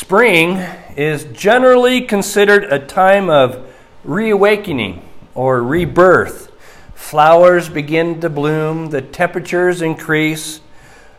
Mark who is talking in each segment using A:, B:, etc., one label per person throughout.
A: Spring is generally considered a time of reawakening or rebirth. Flowers begin to bloom, the temperatures increase,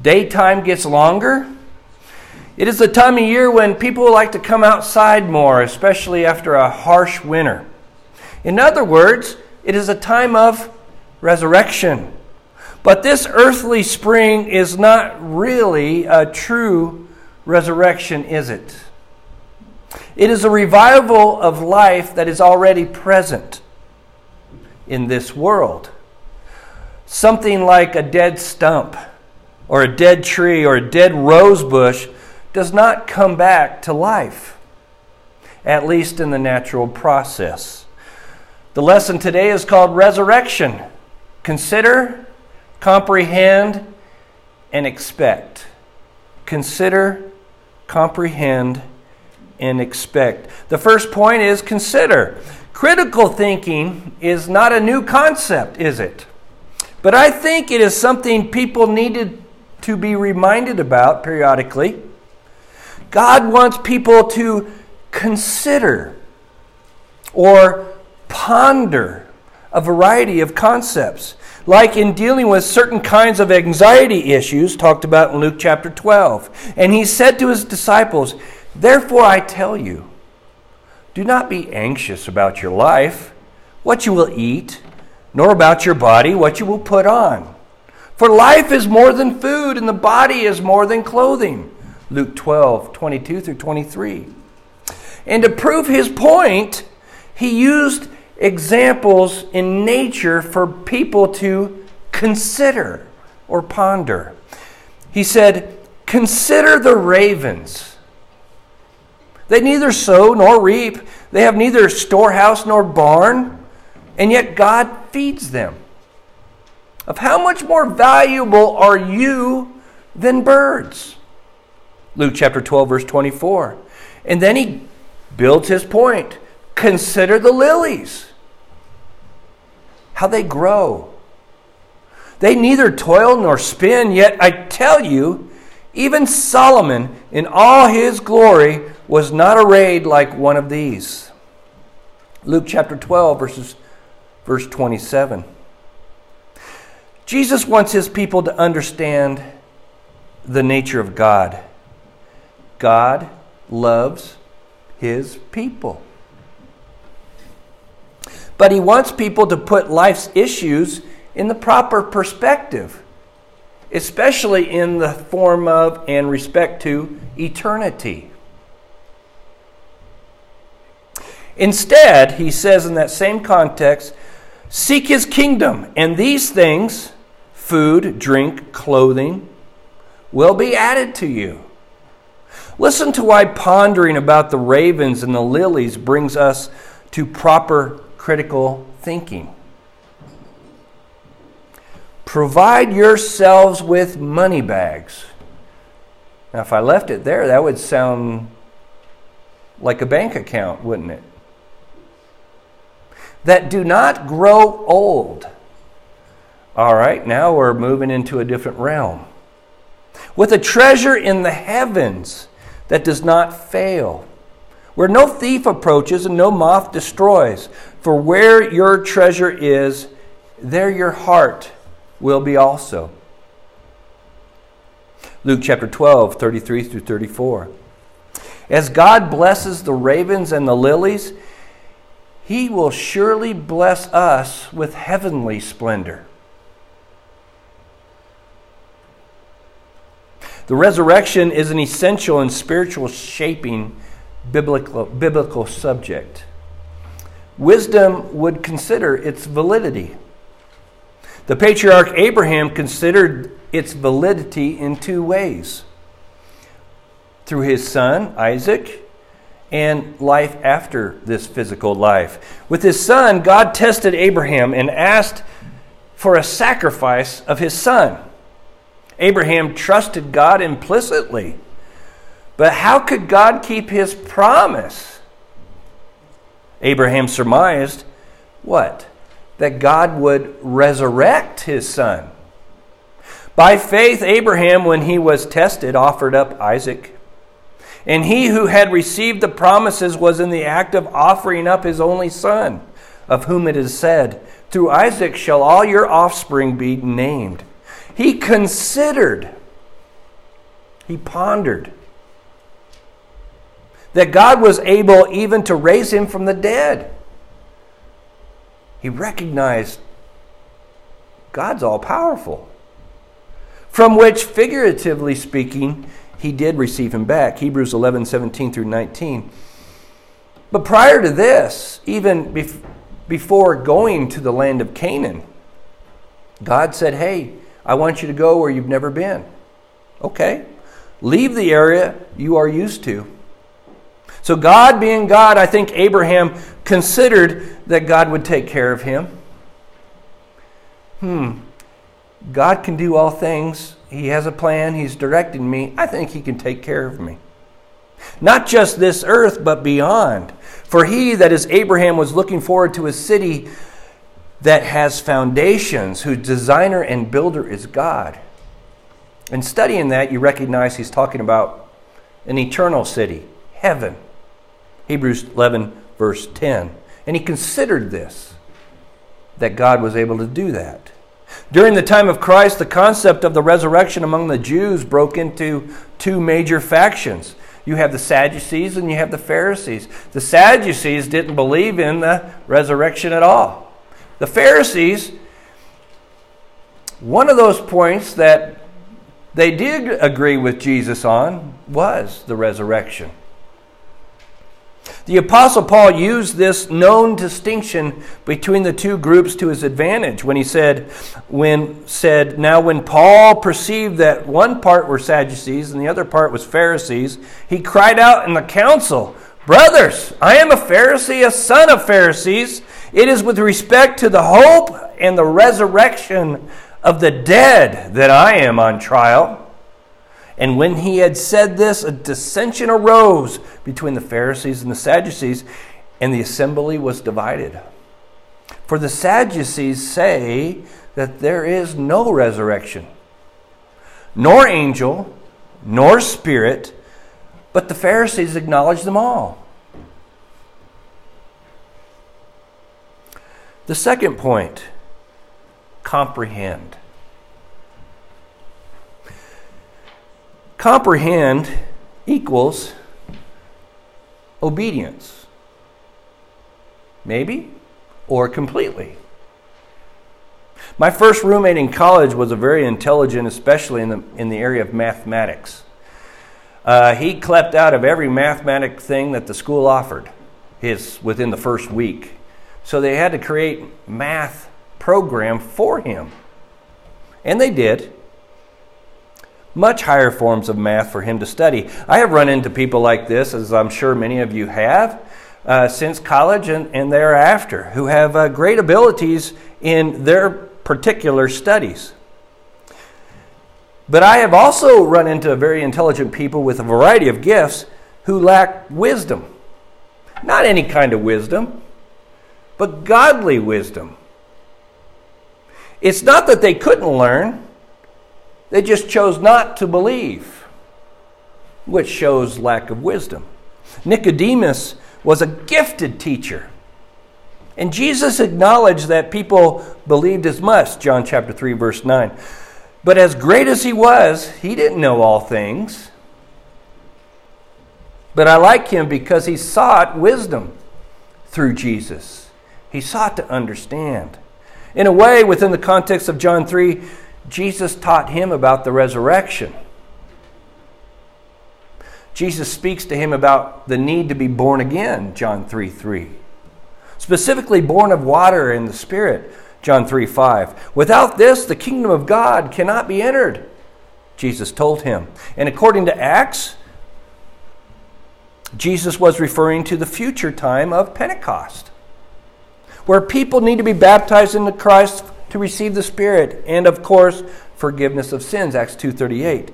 A: daytime gets longer. It is the time of year when people like to come outside more, especially after a harsh winter. In other words, it is a time of resurrection. But this earthly spring is not really a true resurrection, is it? It is a revival of life that is already present in this world. Something like a dead stump, or a dead tree, or a dead rose bush does not come back to life, at least in the natural process. The lesson today is called Resurrection. Consider, comprehend, and expect. Consider, comprehend, and expect. The first point is consider. Critical thinking is not a new concept, is it? But I think it is something people needed to be reminded about periodically. God wants people to consider or ponder a variety of concepts like in dealing with certain kinds of anxiety issues talked about in Luke chapter 12. And he said to his disciples, Therefore I tell you, do not be anxious about your life, what you will eat, nor about your body, what you will put on. For life is more than food, and the body is more than clothing. Luke 12, 22 through 23. And to prove his point, he used examples in nature for people to consider or ponder. He said, Consider the ravens. They neither sow nor reap, they have neither storehouse nor barn, and yet God feeds them. Of how much more valuable are you than birds? Luke chapter 12, verse 24. And then he builds his point. Consider the lilies how they grow. They neither toil nor spin, yet I tell you, even Solomon in all his glory was not arrayed like one of these. Luke chapter 12, verses, verse 27. Jesus wants his people to understand the nature of God. God loves his people. But he wants people to put life's issues in the proper perspective, especially in the form of and respect to eternity. Instead, he says in that same context, seek his kingdom, and these things food, drink, clothing will be added to you. Listen to why pondering about the ravens and the lilies brings us to proper critical thinking. Provide yourselves with money bags. Now, if I left it there, that would sound like a bank account, wouldn't it? That do not grow old. All right, now we're moving into a different realm. With a treasure in the heavens that does not fail where no thief approaches and no moth destroys. For where your treasure is, there your heart will be also. Luke chapter 12, 33 through 34. As God blesses the ravens and the lilies, he will surely bless us with heavenly splendor. The resurrection is an essential and spiritual shaping biblical, biblical subject. Wisdom would consider its validity. The patriarch Abraham considered its validity in two ways through his son, Isaac, and life after this physical life. With his son, God tested Abraham and asked for a sacrifice of his son. Abraham trusted God implicitly but how could God keep his promise? Abraham surmised what? That God would resurrect his son. By faith, Abraham, when he was tested, offered up Isaac. And he who had received the promises was in the act of offering up his only son, of whom it is said, Through Isaac shall all your offspring be named. He considered, he pondered that God was able even to raise him from the dead. He recognized God's all powerful, from which, figuratively speaking, he did receive him back. Hebrews 11 17 through 19. But prior to this, even bef- before going to the land of Canaan, God said, Hey, I want you to go where you've never been. Okay. Leave the area you are used to. So, God being God, I think Abraham considered that God would take care of him. Hmm. God can do all things he has a plan. He's directing me. I think He can take care of me. Not just this earth, but beyond. For he, that is Abraham, was looking forward to a city that has foundations, whose designer and builder is God. In studying that, you recognize he's talking about an eternal city, heaven. Hebrews 11, verse 10. And he considered this, that God was able to do that. During the time of Christ, the concept of the resurrection among the Jews broke into two major factions. You have the Sadducees and you have the Pharisees. The Sadducees didn't believe in the resurrection at all. The Pharisees, one of those points that they did agree with Jesus on was the resurrection. The Apostle Paul used this known distinction between the two groups to his advantage when he said, when said, Now when Paul perceived that one part were Sadducees and the other part was Pharisees, he cried out in the council, Brothers, I am a Pharisee, a son of Pharisees. It is with respect to the hope and the resurrection of the dead that I am on trial. And when he had said this, a dissension arose between the Pharisees and the Sadducees, and the assembly was divided. For the Sadducees say that there is no resurrection, nor angel, nor spirit, but the Pharisees acknowledge them all. The second point comprehend. Comprehend equals obedience. Maybe, or completely. My first roommate in college was a very intelligent, especially in the, in the area of mathematics. Uh, he clept out of every mathematic thing that the school offered his, within the first week. So they had to create math program for him. And they did much higher forms of math for him to study. I have run into people like this, as I'm sure many of you have, uh, since college and, and thereafter, who have uh, great abilities in their particular studies. But I have also run into very intelligent people with a variety of gifts who lack wisdom. Not any kind of wisdom, but godly wisdom. It's not that they couldn't learn, they just chose not to believe, which shows lack of wisdom. Nicodemus was a gifted teacher. And Jesus acknowledged that people believed as much, John chapter 3 verse 9. But as great as he was, he didn't know all things. But I like him because he sought wisdom through Jesus. He sought to understand. In a way, within the context of John 3, Jesus taught him about the resurrection. Jesus speaks to him about the need to be born again, John 3 3. Specifically, born of water and the Spirit, John 3 5. Without this, the kingdom of God cannot be entered, Jesus told him. And according to Acts, Jesus was referring to the future time of Pentecost, where people need to be baptized into Christ to receive the Spirit and, of course, forgiveness of sins, Acts 2.38.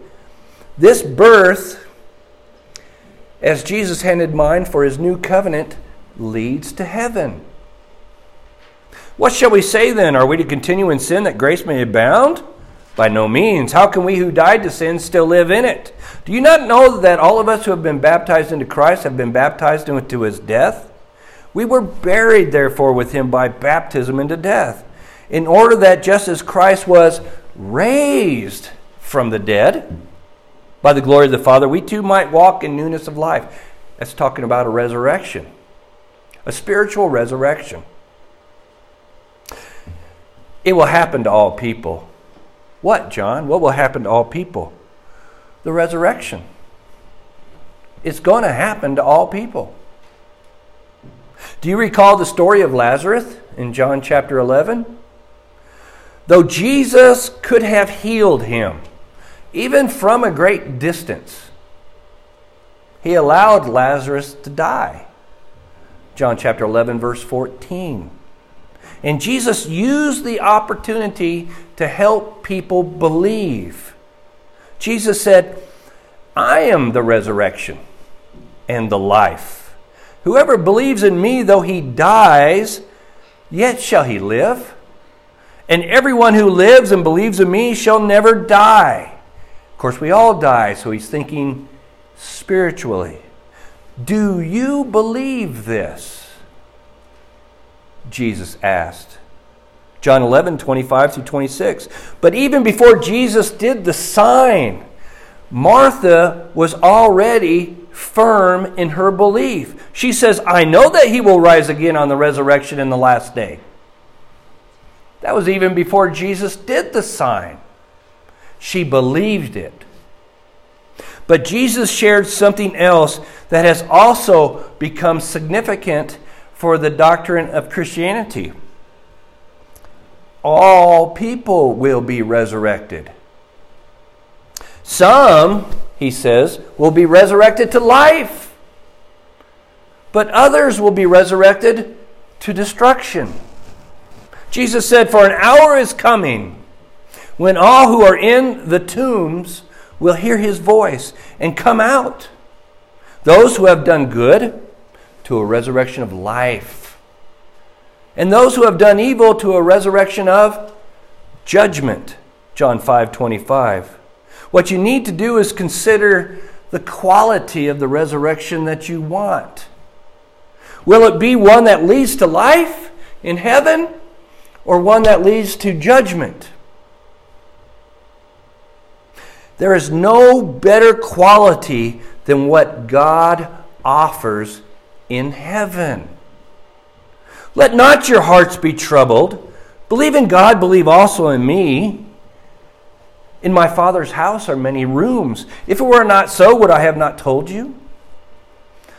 A: This birth, as Jesus handed mine for his new covenant, leads to heaven. What shall we say then? Are we to continue in sin that grace may abound? By no means. How can we who died to sin still live in it? Do you not know that all of us who have been baptized into Christ have been baptized into his death? We were buried, therefore, with him by baptism into death, in order that just as Christ was raised from the dead by the glory of the Father, we too might walk in newness of life. That's talking about a resurrection, a spiritual resurrection. It will happen to all people. What, John? What will happen to all people? The resurrection. It's going to happen to all people. Do you recall the story of Lazarus in John chapter 11? Though Jesus could have healed him, even from a great distance, he allowed Lazarus to die. John chapter 11, verse 14. And Jesus used the opportunity to help people believe. Jesus said, I am the resurrection and the life. Whoever believes in me, though he dies, yet shall he live. And everyone who lives and believes in me shall never die. Of course, we all die, so he's thinking spiritually. Do you believe this? Jesus asked. John 11, 25 through 26. But even before Jesus did the sign, Martha was already firm in her belief. She says, I know that he will rise again on the resurrection in the last day. That was even before Jesus did the sign. She believed it. But Jesus shared something else that has also become significant for the doctrine of Christianity. All people will be resurrected. Some, he says, will be resurrected to life, but others will be resurrected to destruction. Jesus said, For an hour is coming when all who are in the tombs will hear his voice and come out. Those who have done good, to a resurrection of life. And those who have done evil to a resurrection of judgment. John 5 25. What you need to do is consider the quality of the resurrection that you want. Will it be one that leads to life in heaven or one that leads to judgment? There is no better quality than what God offers in heaven. Let not your hearts be troubled. Believe in God, believe also in me. In my Father's house are many rooms. If it were not so, would I have not told you?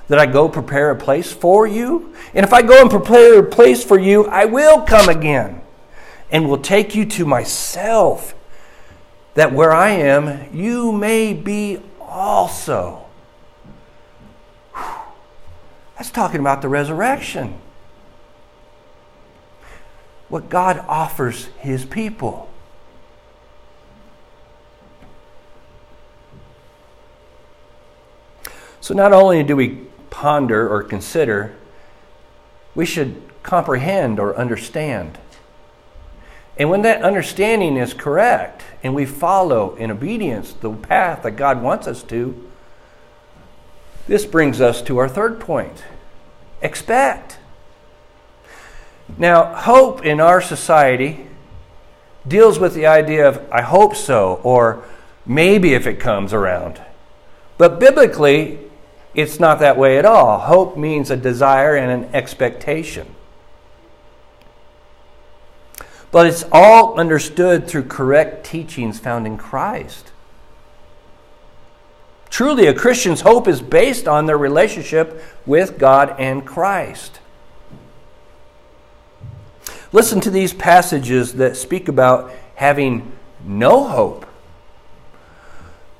A: That I go prepare a place for you? And if I go and prepare a place for you, I will come again and will take you to myself, that where I am, you may be also. That's talking about the resurrection. What God offers his people. So, not only do we ponder or consider, we should comprehend or understand. And when that understanding is correct and we follow in obedience the path that God wants us to, this brings us to our third point expect. Now, hope in our society deals with the idea of, I hope so, or maybe if it comes around. But biblically, it's not that way at all. Hope means a desire and an expectation. But it's all understood through correct teachings found in Christ. Truly, a Christian's hope is based on their relationship with God and Christ. Listen to these passages that speak about having no hope.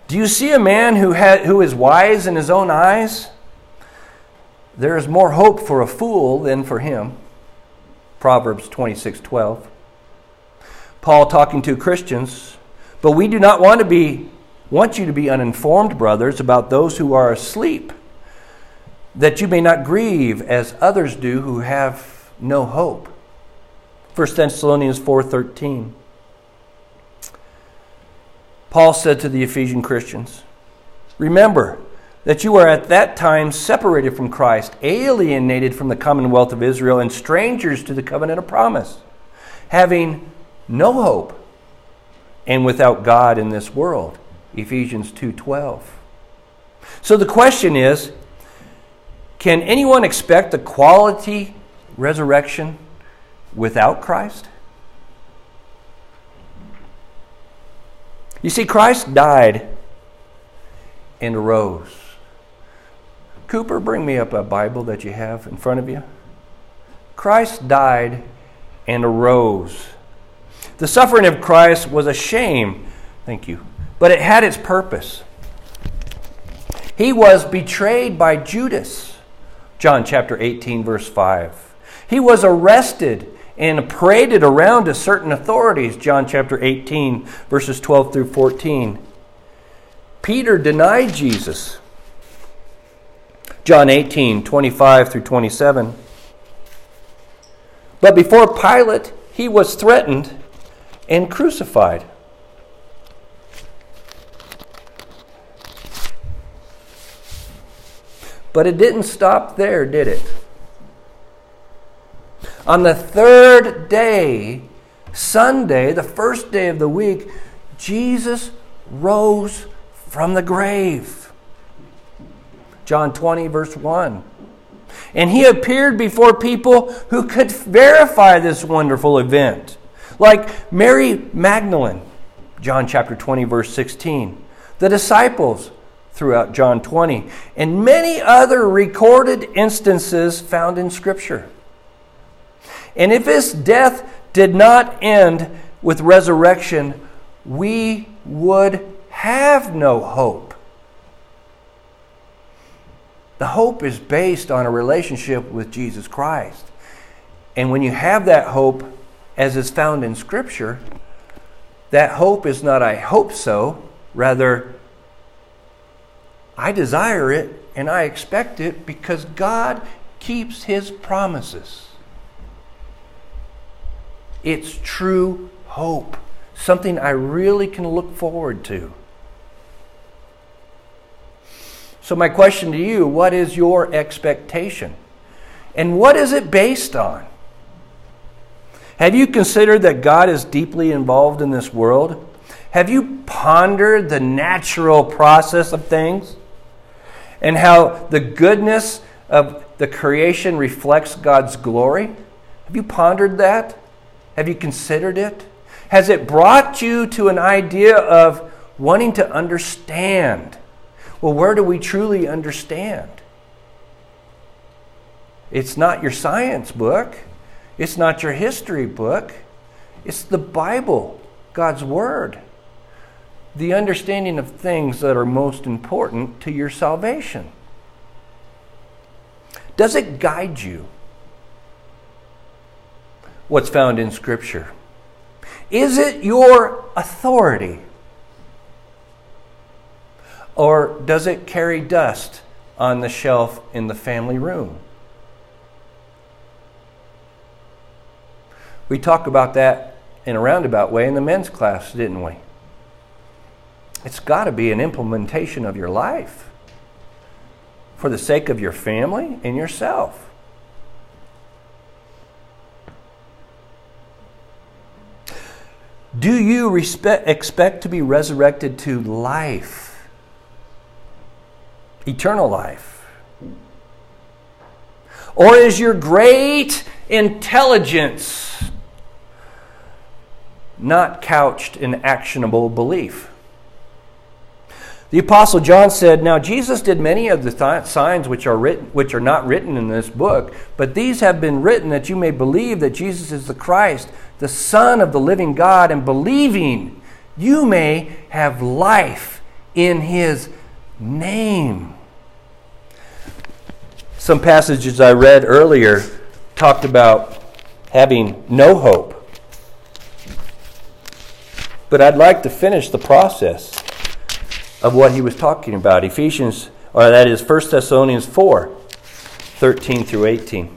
A: Do you see a man who, ha- who is wise in his own eyes? There is more hope for a fool than for him. Proverbs 26 12. Paul talking to Christians, but we do not want to be want you to be uninformed, brothers, about those who are asleep, that you may not grieve as others do who have no hope. 1 Thessalonians 4:13. Paul said to the Ephesian Christians, Remember that you were at that time separated from Christ, alienated from the commonwealth of Israel, and strangers to the covenant of promise, having no hope and without God in this world. Ephesians 2:12. So the question is, can anyone expect a quality resurrection without Christ? You see, Christ died and arose. Cooper, bring me up a Bible that you have in front of you. Christ died and arose. The suffering of Christ was a shame, thank you, but it had its purpose. He was betrayed by Judas, John chapter 18, verse 5. He was arrested and paraded around to certain authorities, John chapter 18, verses 12 through 14. Peter denied Jesus, John 18, 25 through 27. But before Pilate, he was threatened and crucified. But it didn't stop there, did it? On the third day, Sunday, the first day of the week, Jesus rose from the grave. John 20, verse 1. And he appeared before people who could verify this wonderful event, like Mary Magdalene, John chapter 20, verse 16, the disciples throughout John 20, and many other recorded instances found in Scripture. And if his death did not end with resurrection, we would have no hope. The hope is based on a relationship with Jesus Christ. And when you have that hope, as is found in Scripture, that hope is not I hope so, rather, I desire it and I expect it because God keeps His promises. It's true hope, something I really can look forward to. So, my question to you what is your expectation? And what is it based on? Have you considered that God is deeply involved in this world? Have you pondered the natural process of things and how the goodness of the creation reflects God's glory? Have you pondered that? Have you considered it? Has it brought you to an idea of wanting to understand? Well, where do we truly understand? It's not your science book, it's not your history book, it's the Bible, God's Word. The understanding of things that are most important to your salvation. Does it guide you? What's found in Scripture? Is it your authority? Or does it carry dust on the shelf in the family room? We talked about that in a roundabout way in the men's class, didn't we? It's got to be an implementation of your life for the sake of your family and yourself. Do you respect, expect to be resurrected to life? Eternal life? Or is your great intelligence not couched in actionable belief? The apostle John said, "Now Jesus did many of the th- signs which are written which are not written in this book, but these have been written that you may believe that Jesus is the Christ, the Son of the living God, and believing you may have life in his name." Some passages I read earlier talked about having no hope. But I'd like to finish the process of what he was talking about. Ephesians, or that is 1 Thessalonians 4 13 through 18.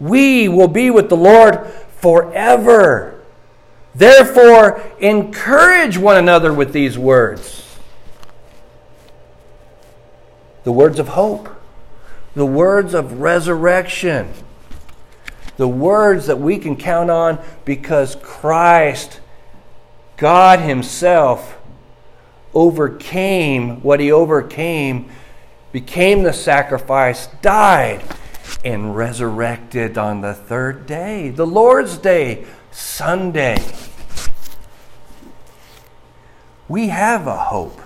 A: we will be with the Lord forever. Therefore, encourage one another with these words. The words of hope, the words of resurrection, the words that we can count on because Christ, God Himself, overcame what He overcame, became the sacrifice, died, and resurrected on the third day, the Lord's Day, Sunday. We have a hope.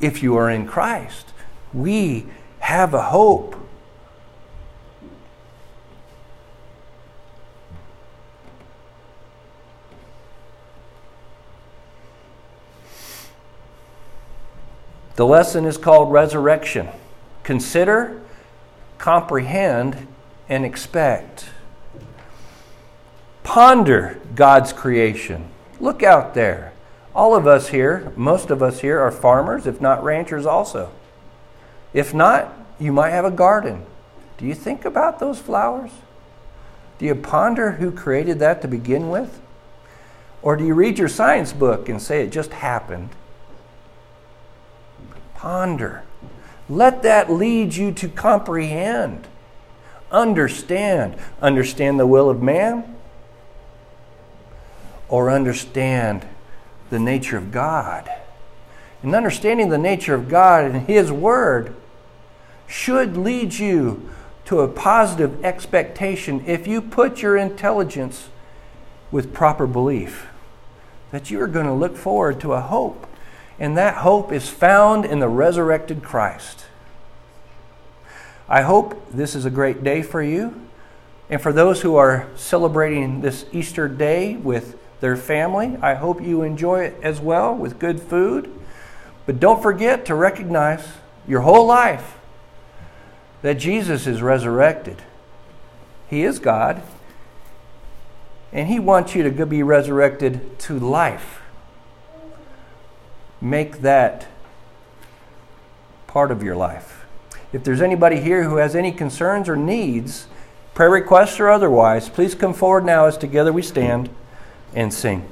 A: If you are in Christ, we have a hope. The lesson is called resurrection. Consider, comprehend, and expect. Ponder God's creation. Look out there. All of us here, most of us here, are farmers, if not ranchers also. If not, you might have a garden. Do you think about those flowers? Do you ponder who created that to begin with? Or do you read your science book and say it just happened? Ponder. Let that lead you to comprehend, understand. Understand the will of man, or understand the nature of God. And understanding the nature of God and His Word should lead you to a positive expectation if you put your intelligence with proper belief that you are going to look forward to a hope. And that hope is found in the resurrected Christ. I hope this is a great day for you. And for those who are celebrating this Easter day with their family, I hope you enjoy it as well with good food. But don't forget to recognize your whole life that Jesus is resurrected. He is God. And He wants you to be resurrected to life. Make that part of your life. If there's anybody here who has any concerns or needs, prayer requests or otherwise, please come forward now as together we stand and sing.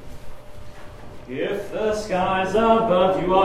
B: If the skies above you are